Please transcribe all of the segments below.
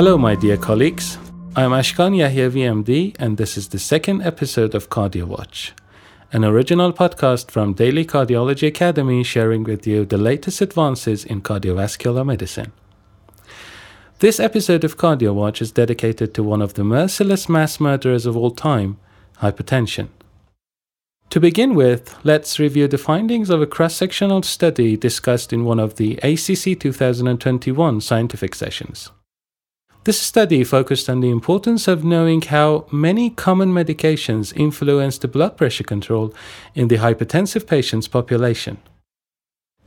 Hello, my dear colleagues. I'm Ashkan Yahyavi MD, and this is the second episode of Cardio Watch, an original podcast from Daily Cardiology Academy sharing with you the latest advances in cardiovascular medicine. This episode of Cardio Watch is dedicated to one of the merciless mass murderers of all time hypertension. To begin with, let's review the findings of a cross sectional study discussed in one of the ACC 2021 scientific sessions. This study focused on the importance of knowing how many common medications influence the blood pressure control in the hypertensive patients population.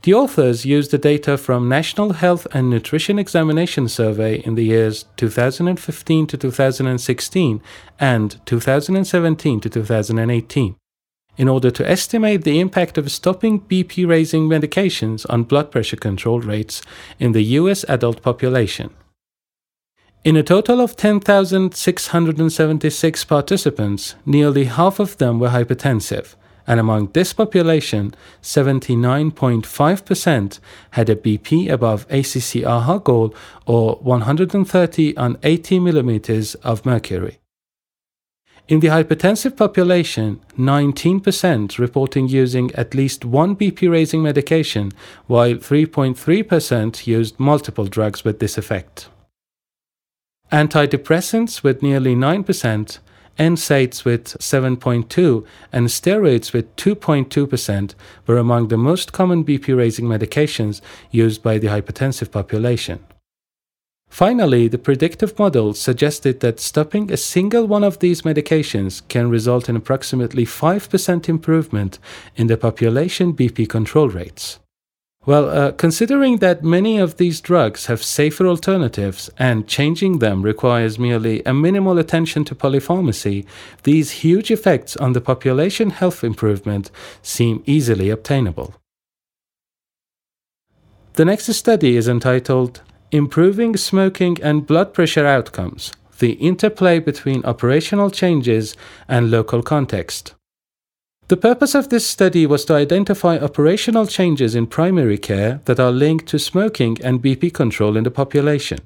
The authors used the data from National Health and Nutrition Examination Survey in the years 2015 to 2016 and 2017 to 2018 in order to estimate the impact of stopping BP raising medications on blood pressure control rates in the US adult population. In a total of 10,676 participants, nearly half of them were hypertensive, and among this population, 79.5% had a BP above ACC AHA goal or 130 on 80 millimeters of mercury. In the hypertensive population, 19% reporting using at least one BP raising medication, while 3.3% used multiple drugs with this effect. Antidepressants with nearly 9%, NSAIDs with 7.2, and steroids with 2.2% were among the most common BP raising medications used by the hypertensive population. Finally, the predictive model suggested that stopping a single one of these medications can result in approximately 5% improvement in the population BP control rates. Well, uh, considering that many of these drugs have safer alternatives and changing them requires merely a minimal attention to polypharmacy, these huge effects on the population health improvement seem easily obtainable. The next study is entitled Improving Smoking and Blood Pressure Outcomes The Interplay Between Operational Changes and Local Context. The purpose of this study was to identify operational changes in primary care that are linked to smoking and BP control in the population.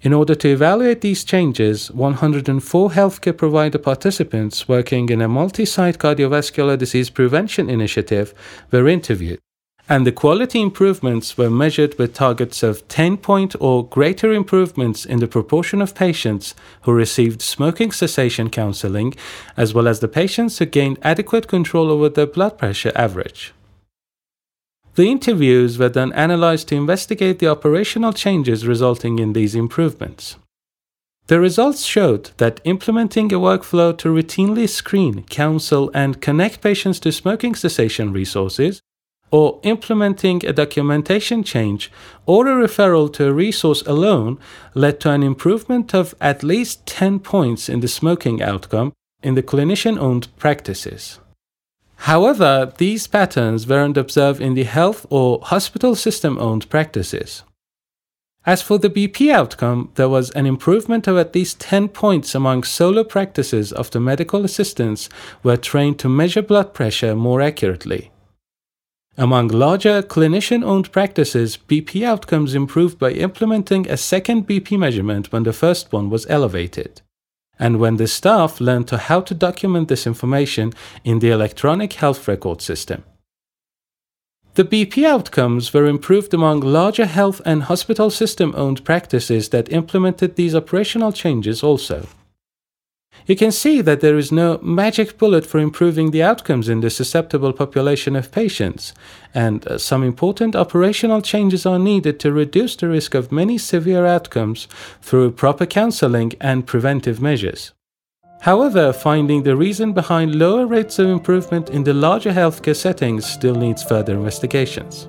In order to evaluate these changes, 104 healthcare provider participants working in a multi site cardiovascular disease prevention initiative were interviewed and the quality improvements were measured with targets of 10 point or greater improvements in the proportion of patients who received smoking cessation counseling, as well as the patients who gained adequate control over their blood pressure average. The interviews were then analyzed to investigate the operational changes resulting in these improvements. The results showed that implementing a workflow to routinely screen, counsel, and connect patients to smoking cessation resources or implementing a documentation change or a referral to a resource alone led to an improvement of at least 10 points in the smoking outcome in the clinician owned practices. However, these patterns weren't observed in the health or hospital system owned practices. As for the BP outcome, there was an improvement of at least 10 points among solo practices the medical assistants were trained to measure blood pressure more accurately. Among larger clinician owned practices, BP outcomes improved by implementing a second BP measurement when the first one was elevated, and when the staff learned to how to document this information in the electronic health record system. The BP outcomes were improved among larger health and hospital system owned practices that implemented these operational changes also. You can see that there is no magic bullet for improving the outcomes in the susceptible population of patients, and uh, some important operational changes are needed to reduce the risk of many severe outcomes through proper counseling and preventive measures. However, finding the reason behind lower rates of improvement in the larger healthcare settings still needs further investigations.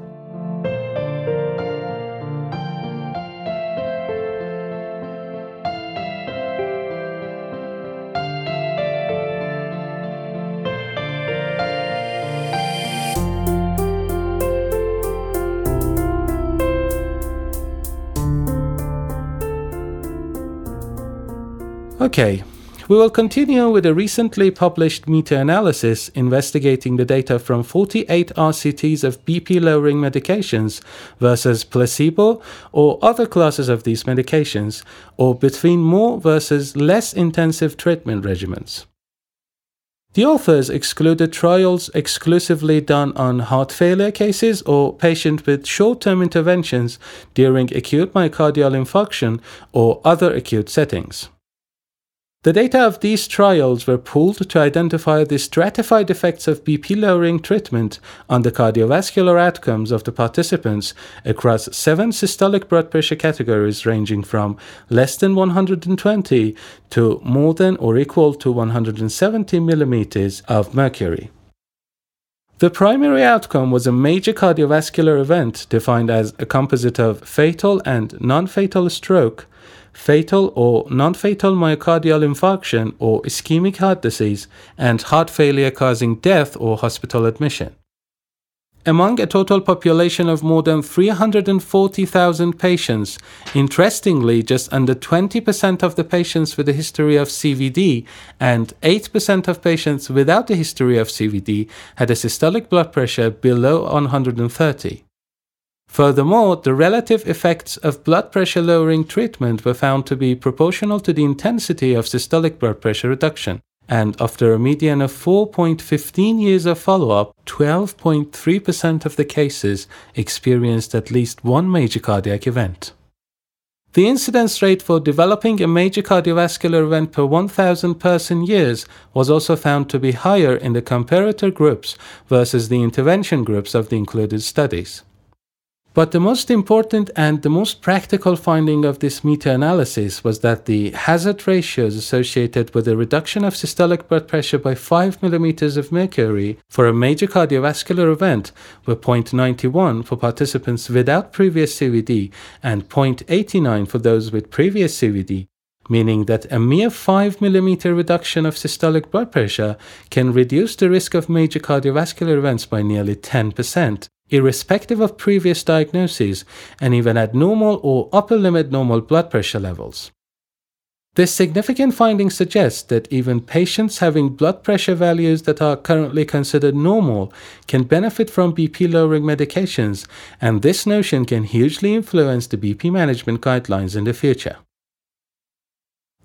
Okay, we will continue with a recently published meta-analysis investigating the data from 48 RCTs of BP lowering medications versus placebo or other classes of these medications, or between more versus less intensive treatment regimens. The authors excluded trials exclusively done on heart failure cases or patients with short term interventions during acute myocardial infarction or other acute settings. The data of these trials were pooled to identify the stratified effects of BP lowering treatment on the cardiovascular outcomes of the participants across seven systolic blood pressure categories ranging from less than 120 to more than or equal to 170 millimeters of mercury. The primary outcome was a major cardiovascular event defined as a composite of fatal and non fatal stroke fatal or non fatal myocardial infarction or ischemic heart disease, and heart failure causing death or hospital admission. Among a total population of more than 340,000 patients, interestingly, just under 20% of the patients with a history of CVD and 8% of patients without a history of CVD had a systolic blood pressure below 130. Furthermore, the relative effects of blood pressure lowering treatment were found to be proportional to the intensity of systolic blood pressure reduction. And after a median of 4.15 years of follow up, 12.3% of the cases experienced at least one major cardiac event. The incidence rate for developing a major cardiovascular event per 1,000 person years was also found to be higher in the comparator groups versus the intervention groups of the included studies. But the most important and the most practical finding of this meta analysis was that the hazard ratios associated with a reduction of systolic blood pressure by 5 millimeters of mercury for a major cardiovascular event were 0.91 for participants without previous CVD and 0.89 for those with previous CVD, meaning that a mere 5 millimeter reduction of systolic blood pressure can reduce the risk of major cardiovascular events by nearly 10% irrespective of previous diagnoses and even at normal or upper limit normal blood pressure levels. This significant finding suggests that even patients having blood pressure values that are currently considered normal can benefit from BP lowering medications, and this notion can hugely influence the BP management guidelines in the future.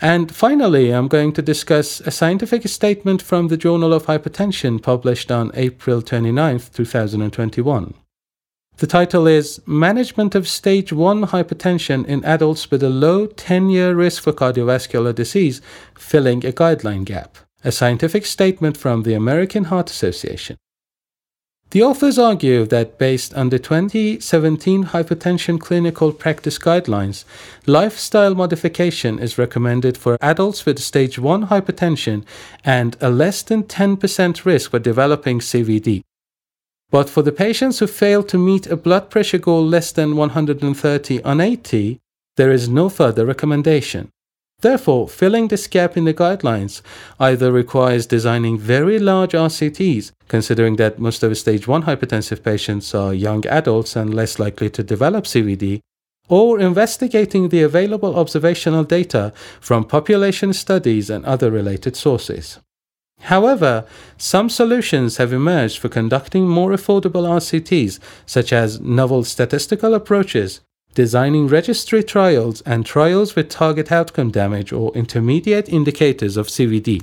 And finally, I'm going to discuss a scientific statement from the Journal of Hypertension published on April 29, 2021. The title is Management of Stage 1 Hypertension in Adults with a Low 10 Year Risk for Cardiovascular Disease Filling a Guideline Gap, a scientific statement from the American Heart Association. The authors argue that based on the 2017 hypertension clinical practice guidelines, lifestyle modification is recommended for adults with stage 1 hypertension and a less than 10% risk for developing CVD. But for the patients who fail to meet a blood pressure goal less than 130 on 80, there is no further recommendation. Therefore, filling this gap in the guidelines either requires designing very large RCTs, considering that most of stage 1 hypertensive patients are young adults and less likely to develop CVD, or investigating the available observational data from population studies and other related sources. However, some solutions have emerged for conducting more affordable RCTs, such as novel statistical approaches designing registry trials and trials with target outcome damage or intermediate indicators of CVD.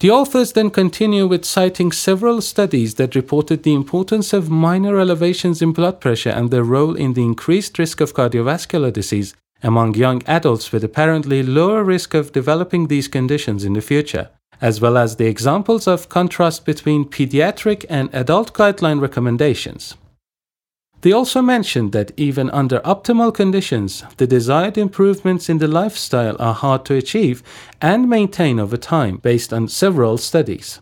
The authors then continue with citing several studies that reported the importance of minor elevations in blood pressure and their role in the increased risk of cardiovascular disease among young adults with apparently lower risk of developing these conditions in the future, as well as the examples of contrast between pediatric and adult guideline recommendations. They also mentioned that even under optimal conditions, the desired improvements in the lifestyle are hard to achieve and maintain over time based on several studies.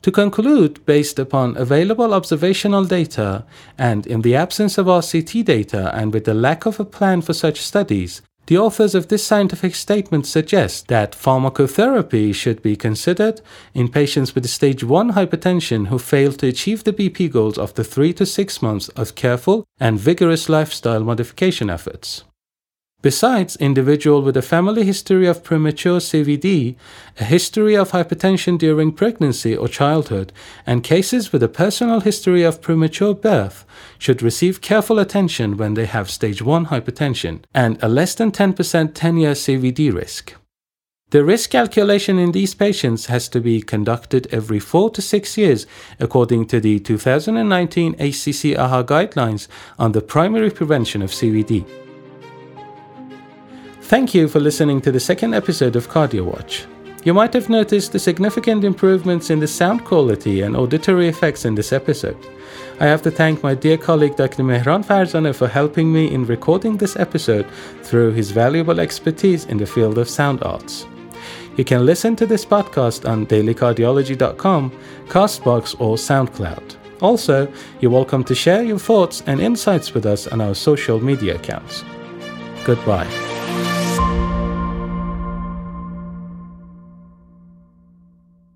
To conclude, based upon available observational data and in the absence of RCT data and with the lack of a plan for such studies, the authors of this scientific statement suggest that pharmacotherapy should be considered in patients with stage 1 hypertension who fail to achieve the BP goals after 3 to 6 months of careful and vigorous lifestyle modification efforts. Besides, individual with a family history of premature CVD, a history of hypertension during pregnancy or childhood, and cases with a personal history of premature birth should receive careful attention when they have stage 1 hypertension and a less than 10% 10 year CVD risk. The risk calculation in these patients has to be conducted every 4 to 6 years according to the 2019 ACC AHA guidelines on the primary prevention of CVD. Thank you for listening to the second episode of Cardio Watch. You might have noticed the significant improvements in the sound quality and auditory effects in this episode. I have to thank my dear colleague Dr. Mehran Farzaneh for helping me in recording this episode through his valuable expertise in the field of sound arts. You can listen to this podcast on dailycardiology.com, Castbox, or SoundCloud. Also, you're welcome to share your thoughts and insights with us on our social media accounts. Goodbye.